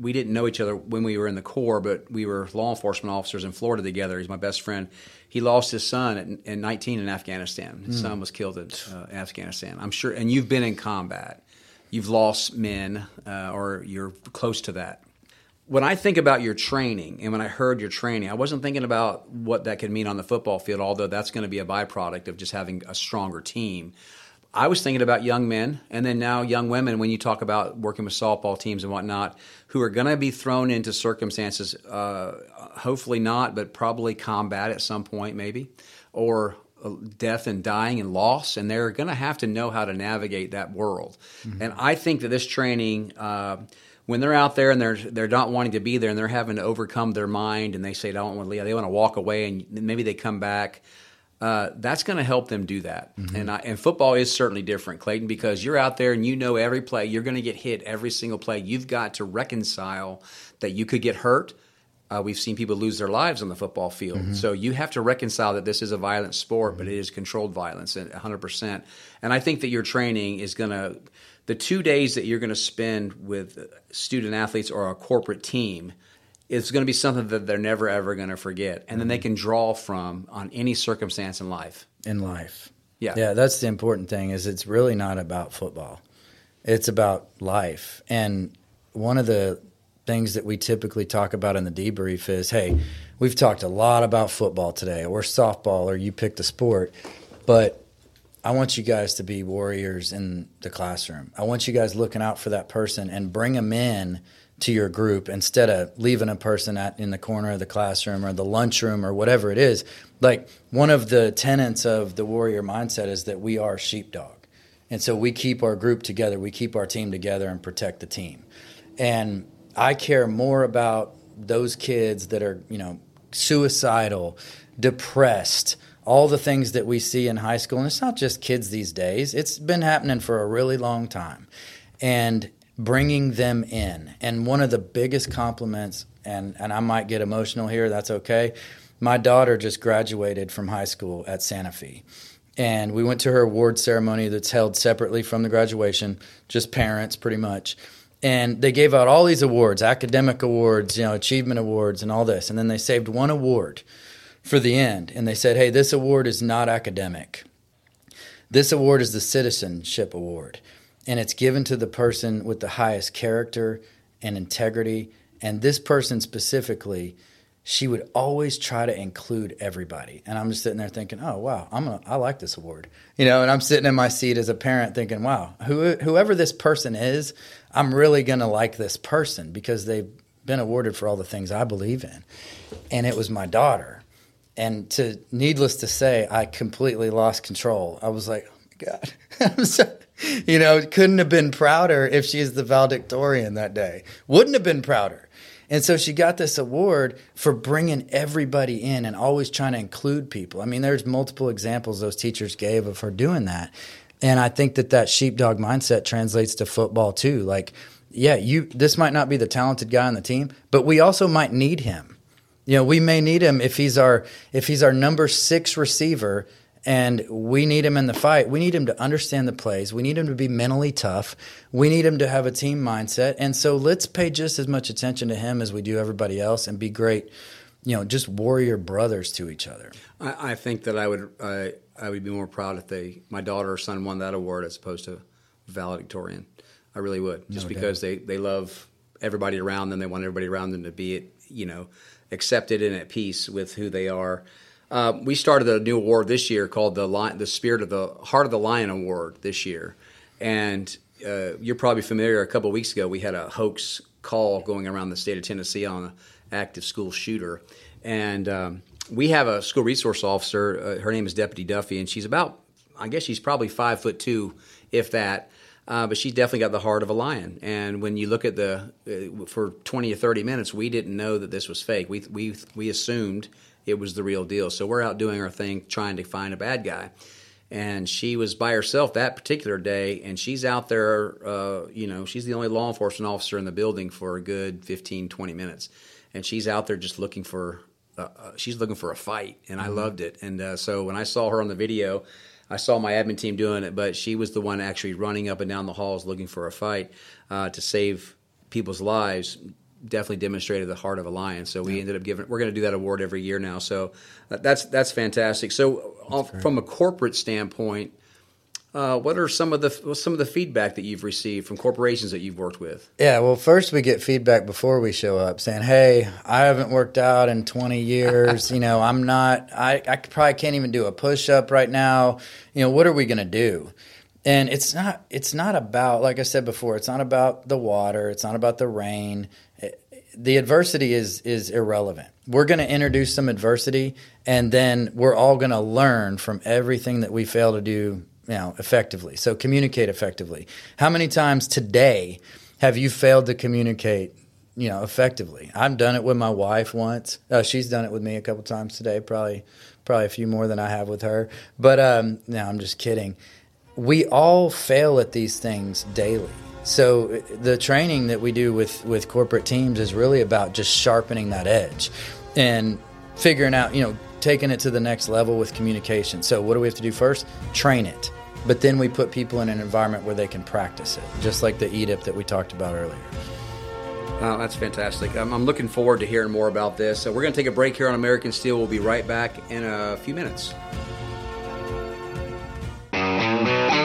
Speaker 1: we didn't know each other when we were in the Corps, but we were law enforcement officers in Florida together. He's my best friend he lost his son at, at 19 in Afghanistan. His mm. son was killed in uh, Afghanistan. I'm sure, and you've been in combat. You've lost men, uh, or you're close to that. When I think about your training, and when I heard your training, I wasn't thinking about what that could mean on the football field, although that's going to be a byproduct of just having a stronger team. I was thinking about young men and then now young women when you talk about working with softball teams and whatnot who are going to be thrown into circumstances, uh, hopefully not, but probably combat at some point, maybe, or uh, death and dying and loss, and they're going to have to know how to navigate that world. Mm-hmm. And I think that this training, uh, when they're out there and they're they're not wanting to be there and they're having to overcome their mind and they say, "I don't want to leave," they want to walk away, and maybe they come back uh, that's going to help them do that. Mm-hmm. And, I, and football is certainly different, Clayton, because you're out there and you know every play. You're going to get hit every single play. You've got to reconcile that you could get hurt. Uh, we've seen people lose their lives on the football field. Mm-hmm. So you have to reconcile that this is a violent sport, but it is controlled violence, 100%. And I think that your training is going to, the two days that you're going to spend with student athletes or a corporate team – it's going to be something that they're never ever going to forget, and then they mm-hmm. can draw from on any circumstance in life.
Speaker 3: In life,
Speaker 1: yeah,
Speaker 3: yeah. That's the important thing. Is it's really not about football; it's about life. And one of the things that we typically talk about in the debrief is, hey, we've talked a lot about football today, or softball, or you picked a sport, but I want you guys to be warriors in the classroom. I want you guys looking out for that person and bring them in to your group instead of leaving a person at in the corner of the classroom or the lunchroom or whatever it is. Like one of the tenets of the warrior mindset is that we are sheepdog. And so we keep our group together, we keep our team together and protect the team. And I care more about those kids that are, you know, suicidal, depressed, all the things that we see in high school. And it's not just kids these days, it's been happening for a really long time. And bringing them in. And one of the biggest compliments, and, and I might get emotional here, that's okay. My daughter just graduated from high school at Santa Fe. And we went to her award ceremony that's held separately from the graduation, just parents pretty much. And they gave out all these awards, academic awards, you know, achievement awards, and all this. And then they saved one award for the end. And they said, hey, this award is not academic. This award is the Citizenship Award and it's given to the person with the highest character and integrity. And this person specifically, she would always try to include everybody. And I'm just sitting there thinking, oh wow, I'm gonna, I like this award, you know. And I'm sitting in my seat as a parent thinking, wow, who, whoever this person is, I'm really gonna like this person because they've been awarded for all the things I believe in. And it was my daughter. And to needless to say, I completely lost control. I was like, oh my god, I'm so you know, couldn't have been prouder if she's the valedictorian that day. Wouldn't have been prouder. And so she got this award for bringing everybody in and always trying to include people. I mean, there's multiple examples those teachers gave of her doing that. And I think that that sheepdog mindset translates to football too. Like, yeah, you this might not be the talented guy on the team, but we also might need him. You know, we may need him if he's our if he's our number 6 receiver and we need him in the fight. We need him to understand the plays. We need him to be mentally tough. We need him to have a team mindset. And so let's pay just as much attention to him as we do everybody else and be great, you know, just warrior brothers to each other.
Speaker 1: I, I think that I would I, I would be more proud if they my daughter or son won that award as opposed to valedictorian. I really would, just no because they, they love everybody around them. They want everybody around them to be, it, you know, accepted and at peace with who they are. Uh, we started a new award this year called the Lion, the Spirit of the Heart of the Lion Award this year, and uh, you're probably familiar. A couple weeks ago, we had a hoax call going around the state of Tennessee on an active school shooter, and um, we have a school resource officer. Uh, her name is Deputy Duffy, and she's about, I guess she's probably five foot two, if that. Uh, but she's definitely got the heart of a lion. And when you look at the uh, for 20 or 30 minutes, we didn't know that this was fake. We we we assumed it was the real deal. So we're out doing our thing, trying to find a bad guy. And she was by herself that particular day, and she's out there, uh, you know, she's the only law enforcement officer in the building for a good 15, 20 minutes. And she's out there just looking for, uh, uh she's looking for a fight, and I mm-hmm. loved it. And uh, so when I saw her on the video, I saw my admin team doing it, but she was the one actually running up and down the halls looking for a fight uh, to save people's lives definitely demonstrated the heart of a lion. So we yeah. ended up giving. We're going to do that award every year now. So that's that's fantastic. So that's from a corporate standpoint, uh, what are some of the some of the feedback that you've received from corporations that you've worked with?
Speaker 3: Yeah, well, first we get feedback before we show up, saying, "Hey, I haven't worked out in 20 years. you know, I'm not. I I probably can't even do a push up right now. You know, what are we going to do?" and it's not it's not about like i said before it's not about the water it's not about the rain the adversity is is irrelevant. We're going to introduce some adversity, and then we're all going to learn from everything that we fail to do, you know, effectively. So communicate effectively. How many times today have you failed to communicate? You know, effectively. I've done it with my wife once. Uh, she's done it with me a couple times today. Probably, probably a few more than I have with her. But um, no, I'm just kidding. We all fail at these things daily so the training that we do with with corporate teams is really about just sharpening that edge and figuring out, you know, taking it to the next level with communication. So what do we have to do first? Train it. But then we put people in an environment where they can practice it, just like the EDIP that we talked about earlier.
Speaker 1: That's fantastic. I'm, I'm looking forward to hearing more about this. So we're going to take a break here on American Steele. We'll be right back in a few minutes.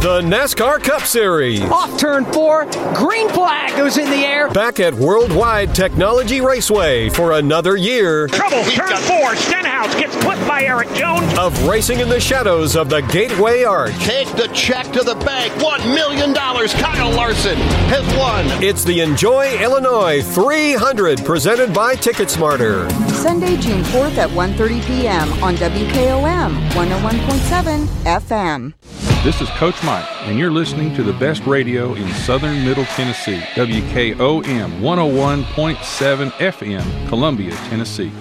Speaker 8: The NASCAR Cup Series.
Speaker 9: Off turn four, green flag goes in the air.
Speaker 8: Back at Worldwide Technology Raceway for another year.
Speaker 10: Trouble, turn four, Stenhouse gets put by Erik Jones.
Speaker 8: Of racing in the shadows of the Gateway Arch.
Speaker 11: Take the check to the bank. $1 million. Kyle Larson has won.
Speaker 8: It's the Enjoy Illinois 300 presented by TicketSmarter.
Speaker 5: Sunday, June 4th at 1.30 p.m. on WKOM 101.7 FM.
Speaker 12: This is Coach Mike, and you're listening to the best radio in southern Middle Tennessee, WKOM 101.7 FM, Columbia, Tennessee.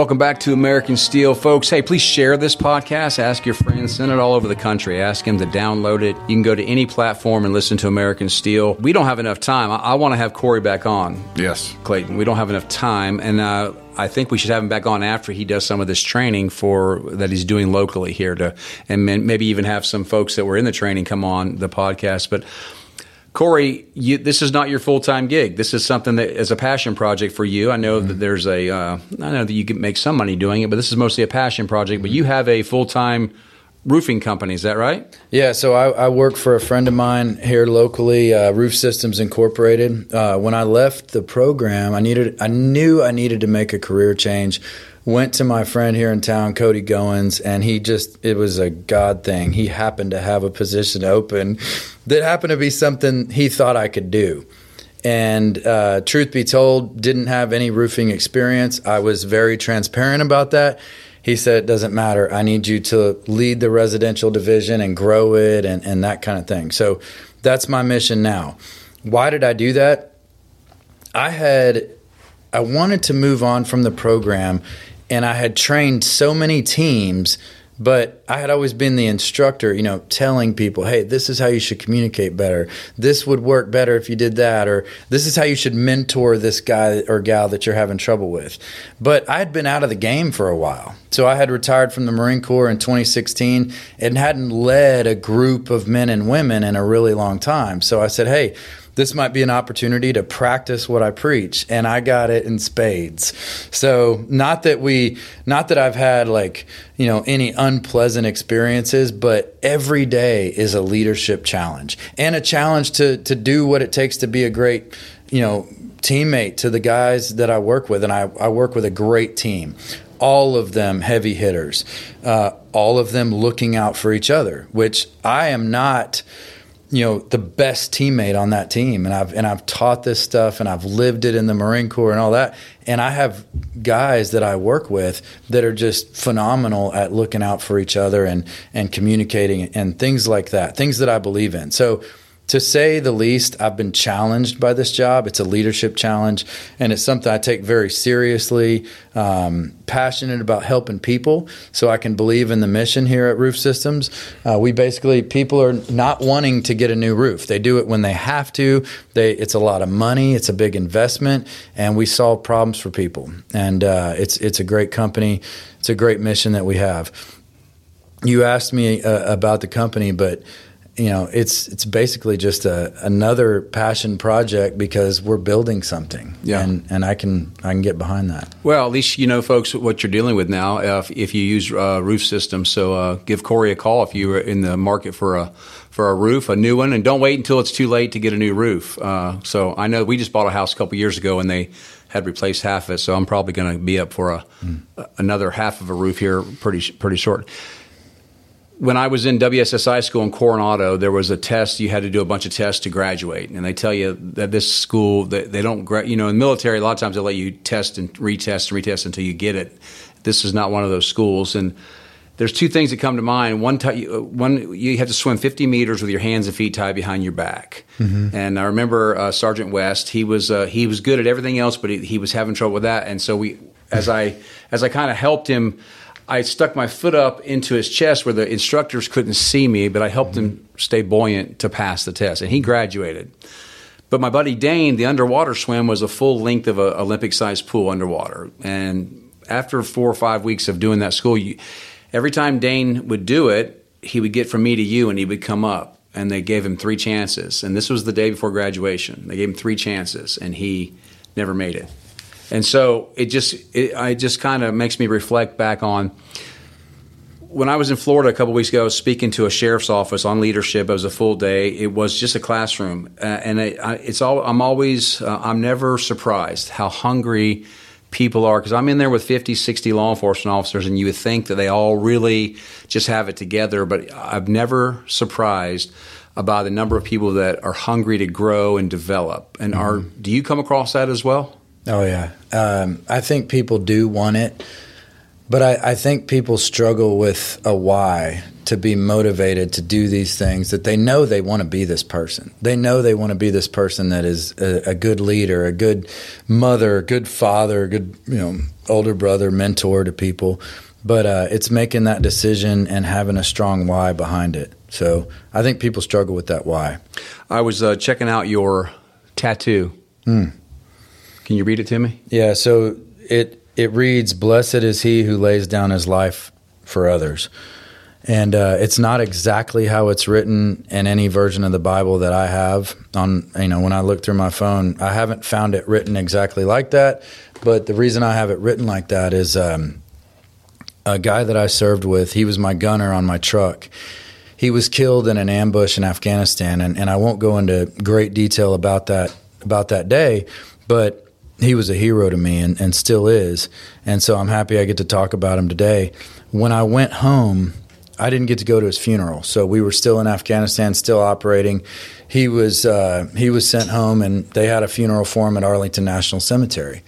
Speaker 1: Welcome back to American Steele, folks. Hey, please share this podcast. Ask your friends, send it all over the country. Ask them to download it. You can go to any platform and listen to American Steele. We don't have enough time. I, I want to have Corey back on.
Speaker 2: Yes.
Speaker 1: Clayton. We don't have enough time. And uh, I think we should have him back on after he does some of this training for that he's doing locally here to, and maybe even have some folks that were in the training come on the podcast. But Corey, you, this is not your full time gig. This is something that is a passion project for you. I know mm-hmm. that there's a, uh, I know that you can make some money doing it, but this is mostly a passion project. But you have a full time roofing company, is that right?
Speaker 3: Yeah, so I, I, work for a friend of mine here locally, uh, Roof Systems Incorporated. Uh, when I left the program, I needed, I knew I needed to make a career change went to my friend here in town, Cody Goins, and he just, it was a God thing. He happened to have a position open that happened to be something he thought I could do. And uh, truth be told, didn't have any roofing experience. I was very transparent about that. He said, It doesn't matter. I need you to lead the residential division and grow it and, and that kind of thing. So that's my mission now. Why did I do that? I had, I wanted to move on from the program and I had trained so many teams, but I had always been the instructor, you know, telling people, hey, this is how you should communicate better. This would work better if you did that, or this is how you should mentor this guy or gal that you're having trouble with. But I had been out of the game for a while. So I had retired from the Marine Corps in 2016 and hadn't led a group of men and women in a really long time. So I said, hey, this might be an opportunity to practice what I preach. And I got it in spades. So not that we, not that I've had like, you know, any unpleasant experiences, but every day is a leadership challenge and a challenge to, to do what it takes to be a great, you know, teammate to the guys that I work with. And I, I work with a great team all of them heavy hitters, uh, all of them looking out for each other, which I am not you know the best teammate on that team. And I've and I've taught this stuff and I've lived it in the Marine Corps and all that. And I have guys that I work with that are just phenomenal at looking out for each other and and communicating and things like that things that I believe in. So to say the least, I've been challenged by this job. It's a leadership challenge, and it's something I take very seriously. Um, passionate about helping people, so I can believe in the mission here at Roof Systems. Uh, we basically people are not wanting to get a new roof. They do it when they have to. They it's a lot of money. It's a big investment, and we solve problems for people. And uh, it's it's a great company. It's a great mission that we have. You asked me uh, about the company, but you know, it's it's basically just a, another passion project because we're building something.
Speaker 1: Yeah,
Speaker 3: and and I can I can get behind that.
Speaker 1: Well, at least you know, folks, what you're dealing with now. If, if you use uh, roof systems, so uh, give Corey a call if you're in the market for a for a roof, a new one, and don't wait until it's too late to get a new roof. Uh, so I know we just bought a house a couple years ago, and they had replaced half of it. So I'm probably going to be up for a mm. another half of a roof here pretty pretty short when I was in WSSI school in Coronado, there was a test. You had to do a bunch of tests to graduate, and they tell you that this school they, they don't. You know, in the military, a lot of times they let you test and retest and retest until you get it. This is not one of those schools, and there's two things that come to mind. One, t- one you have to swim 50 meters with your hands and feet tied behind your back. Mm-hmm. And I remember uh, Sergeant West. He was uh, he was good at everything else, but he, he was having trouble with that. And so we, as I as I kind of helped him I stuck my foot up into his chest where the instructors couldn't see me, but I helped him stay buoyant to pass the test, and he graduated. But my buddy Dane, the underwater swim was a full length of an Olympic sized pool underwater. And after four or five weeks of doing that school, you, every time Dane would do it, he would get from me to you and he would come up. And they gave him three chances. And this was the day before graduation. They gave him three chances and he never made it. And so it just it, it just kind of makes me reflect back on when I was in Florida a couple weeks ago, I speaking to a sheriff's office on leadership. It was a full day. It was just a classroom, uh, and it, it's all. I'm always. Uh, I'm never surprised how hungry people are because I'm in there with 50, 60 law enforcement officers, and you would think that they all really just have it together. But I've never surprised about the number of people that are hungry to grow and develop. And mm-hmm. are do you come across that as well?
Speaker 3: Oh yeah, um, I think people do want it, but I, I, think people struggle with a why to be motivated to do these things that they know they want to be this person. They know they want to be this person that is a, a good leader, a good mother, a good father, a good you know older brother, mentor to people. But uh, it's making that decision and having a strong why behind it. So I think people struggle with that why.
Speaker 1: I was uh, checking out your tattoo. Mm can you read it to me?
Speaker 3: Yeah. So it it reads, "Blessed is he who lays down his life for others." And uh, it's not exactly how it's written in any version of the Bible that I have. On you know, when I look through my phone, I haven't found it written exactly like that. But the reason I have it written like that is um, a guy that I served with. He was my gunner on my truck. He was killed in an ambush in Afghanistan, and, and I won't go into great detail about that about that day, but he was a hero to me and, and still is. And so I'm happy I get to talk about him today. When I went home, I didn't get to go to his funeral, so we were still in Afghanistan, still operating. He was uh, he was sent home, and they had a funeral for him at Arlington National Cemetery.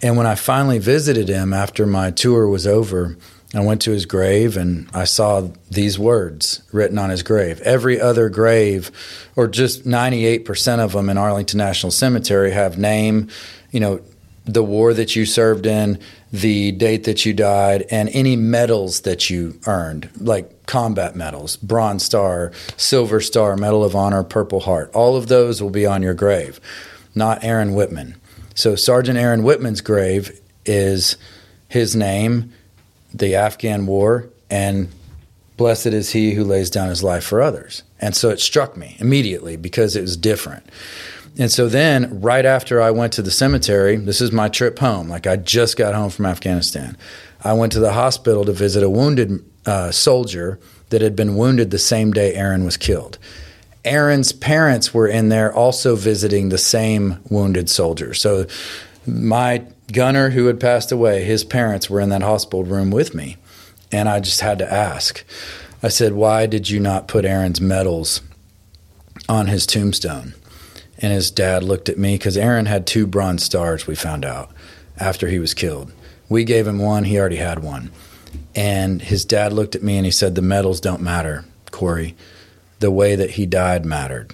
Speaker 3: And when I finally visited him after my tour was over, I went to his grave and I saw these words written on his grave. Every other grave, or just 98% of them in Arlington National Cemetery, have name, you know, the war that you served in, the date that you died, and any medals that you earned, like combat medals, Bronze Star, Silver Star, Medal of Honor, Purple Heart. All of those will be on your grave, not Aaron Whitman. So Sergeant Aaron Whitman's grave is his name, the Afghan war, and blessed is he who lays down his life for others. And so it struck me immediately because it was different. And so then, right after I went to the cemetery, this is my trip home. Like I just got home from Afghanistan. I went to the hospital to visit a wounded uh, soldier that had been wounded the same day Aaron was killed. Aaron's parents were in there also visiting the same wounded soldier. So my gunner who had passed away, his parents were in that hospital room with me. And I just had to ask. I said, Why did you not put Aaron's medals on his tombstone? And his dad looked at me because Aaron had two bronze stars, we found out after he was killed. We gave him one, he already had one. And his dad looked at me and he said, The medals don't matter, Corey. The way that he died mattered.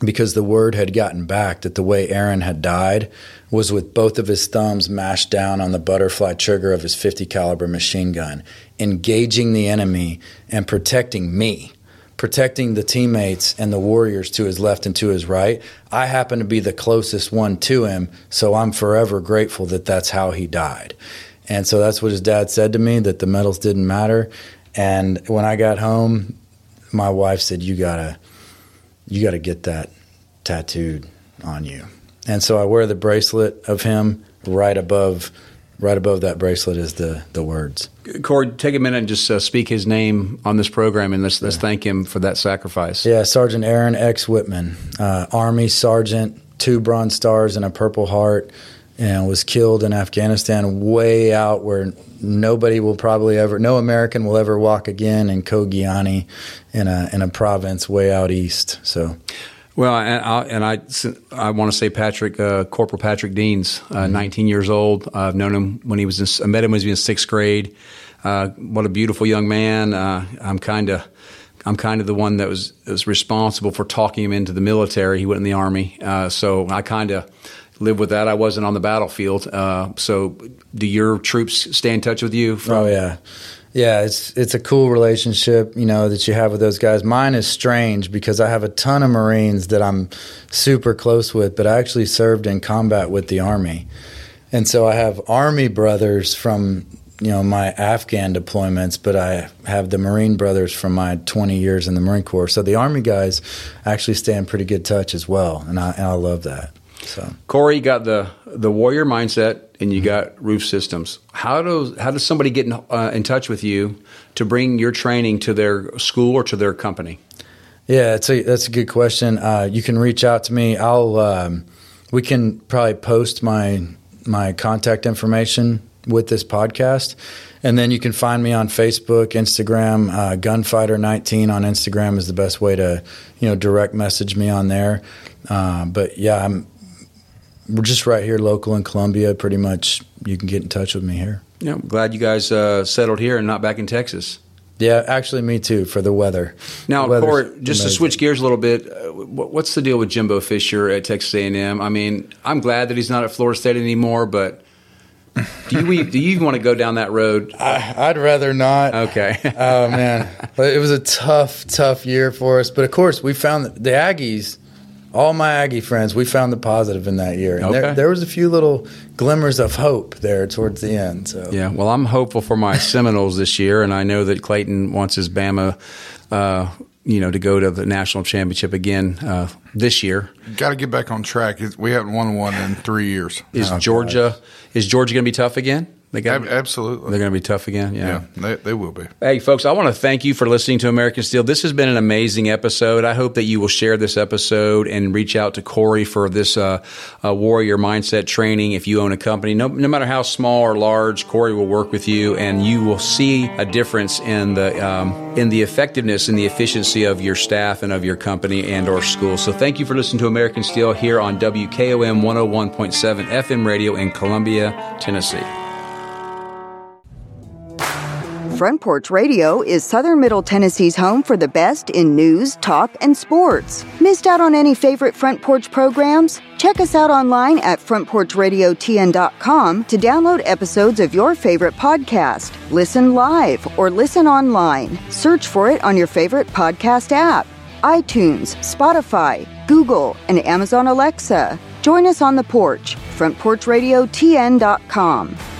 Speaker 3: Because the word had gotten back that the way Aaron had died was with both of his thumbs mashed down on the butterfly trigger of his 50 caliber machine gun, engaging the enemy and protecting me protecting the teammates and the warriors to his left and to his right. I happen to be the closest one to him, so I'm forever grateful that that's how he died. And so that's what his dad said to me that the medals didn't matter. And when I got home, my wife said, "You gotta, you gotta get that tattooed on you." And so I wear the bracelet of him right above right above that bracelet is the the words.
Speaker 1: Corey, take a minute and just uh, speak his name on this program, and let's let's yeah. thank him for that sacrifice.
Speaker 3: Yeah, Sergeant Aaron X. Whitman, uh, Army Sergeant, two Bronze Stars and a Purple Heart, and was killed in Afghanistan, way out where nobody will probably ever, no American will ever walk again in Khogiani, in a in a province way out east. So.
Speaker 1: Well, and I, and I, I want to say Patrick, uh, Corporal Patrick Deans, uh, mm-hmm. 19 years old. I've known him when he was in, I met him when he was in sixth grade. Uh, what a beautiful young man. Uh, I'm kind of, I'm kind of the one that was was responsible for talking him into the military. He went in the army, uh, so I kind of live with that. I wasn't on the battlefield. Uh, so, do your troops stay in touch with you?
Speaker 3: From- oh yeah, yeah. It's it's a cool relationship, you know, that you have with those guys. Mine is strange because I have a ton of Marines that I'm super close with, but I actually served in combat with the Army, and so I have Army brothers from you know my Afghan deployments, but I have the Marine brothers from my 20 years in the Marine Corps. So the Army guys actually stay in pretty good touch as well, and I, and I love that. So
Speaker 1: Corey, you got the the warrior mindset, and you got roof systems. How does how does somebody get in, uh, in touch with you to bring your training to their school or to their company?
Speaker 3: Yeah, it's a that's a good question. Uh, you can reach out to me. I'll um, we can probably post my my contact information with this podcast. And then you can find me on Facebook, Instagram. Uh, Gunfighter19 on Instagram is the best way to, you know, direct message me on there. Uh, but yeah, I'm we're just right here, local in Columbia. Pretty much, you can get in touch with me here.
Speaker 1: Yeah, I'm glad you guys uh, settled here and not back in Texas.
Speaker 3: Yeah, actually, me too for the weather.
Speaker 1: Now, the Corey, just amazing. to switch gears a little bit, uh, what's the deal with Jimbo Fisher at Texas A&M? I mean, I'm glad that he's not at Florida State anymore, but do you do you even want to go down that road?
Speaker 3: I, would rather not.
Speaker 1: Okay.
Speaker 3: oh man, it was a tough, tough year for us. But of course, we found the Aggies. All my Aggie friends, we found the positive in that year. And okay. there, there was a few little glimmers of hope there towards the end. So
Speaker 1: yeah, well, I'm hopeful for my Seminoles this year, and I know that Clayton wants his Bama. Uh, you know, to go to the national championship again uh, this year.
Speaker 2: Got to get back on track. We haven't won one in three years.
Speaker 1: Is oh, Georgia? Gosh. Is Georgia going to be tough again?
Speaker 2: They got absolutely.
Speaker 1: They're going to be tough again. Yeah,
Speaker 2: yeah they, they, will be.
Speaker 1: Hey, folks, I want to thank you for listening to American Steele. This has been an amazing episode. I hope that you will share this episode and reach out to Corey for this uh, uh, warrior mindset training. If you own a company, no, no, matter how small or large, Corey will work with you, and you will see a difference in the um, in the effectiveness and the efficiency of your staff and of your company and or school. So, thank you for listening to American Steele here on WKOM 101.7 FM radio in Columbia, Tennessee.
Speaker 5: Front Porch Radio is Southern Middle Tennessee's home for the best in news, talk, and sports. Missed out on any favorite Front Porch programs? Check us out online at frontporchradiotn.com to download episodes of your favorite podcast. Listen live or listen online. Search for it on your favorite podcast app iTunes, Spotify, Google, and Amazon Alexa. Join us on the porch, frontporchradiotn.com.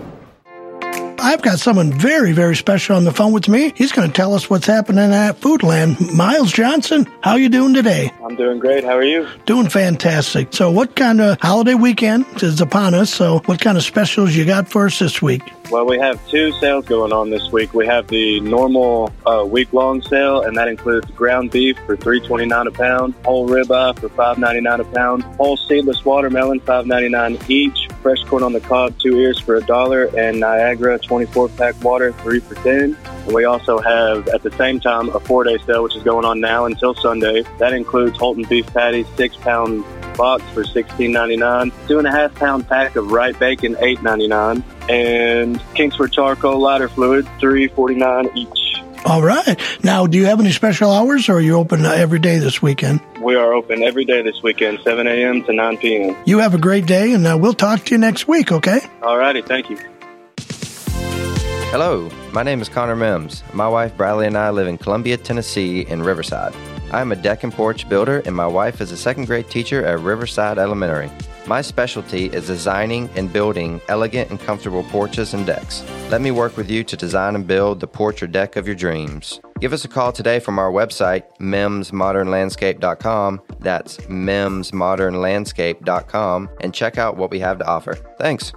Speaker 13: I've got someone very, very special on the phone with me. He's going to tell us what's happening at Foodland. Miles Johnson, how you doing today?
Speaker 14: I'm doing great. How are you?
Speaker 13: Doing fantastic. So, what kind of holiday weekend is upon us? So, what kind of specials you got for us this week?
Speaker 14: Well, we have two sales going on this week. We have the normal uh, week-long sale, and that includes ground beef for three twenty-nine a pound, whole ribeye for five ninety-nine a pound, whole seedless watermelon five ninety-nine each, fresh corn on the cob two ears for a dollar, and Niagara twenty-four pack water three for ten. And we also have at the same time a four-day sale, which is going on now until Sunday. That includes Holton beef patties, six pound box for sixteen ninety nine. Two and a half pound pack of Wright bacon, eight ninety nine, and Kingsford charcoal lighter fluid, three forty nine each.
Speaker 13: All right. Now, do you have any special hours, or are you open uh, every day this weekend?
Speaker 14: We are open every day this weekend, 7 a.m. to 9 p.m.
Speaker 13: You have a great day, and uh, we'll talk to you next week, okay?
Speaker 14: All righty. Thank you.
Speaker 15: Hello, my name is Connor Mims. My wife Bradley and I live in Columbia, Tennessee, in Riverside. I am a deck and porch builder, and my wife is a second grade teacher at Riverside Elementary. My specialty is designing and building elegant and comfortable porches and decks. Let me work with you to design and build the porch or deck of your dreams. Give us a call today from our website, mimsmodernlandscape.com. That's mimsmodernlandscape.com and check out what we have to offer. Thanks.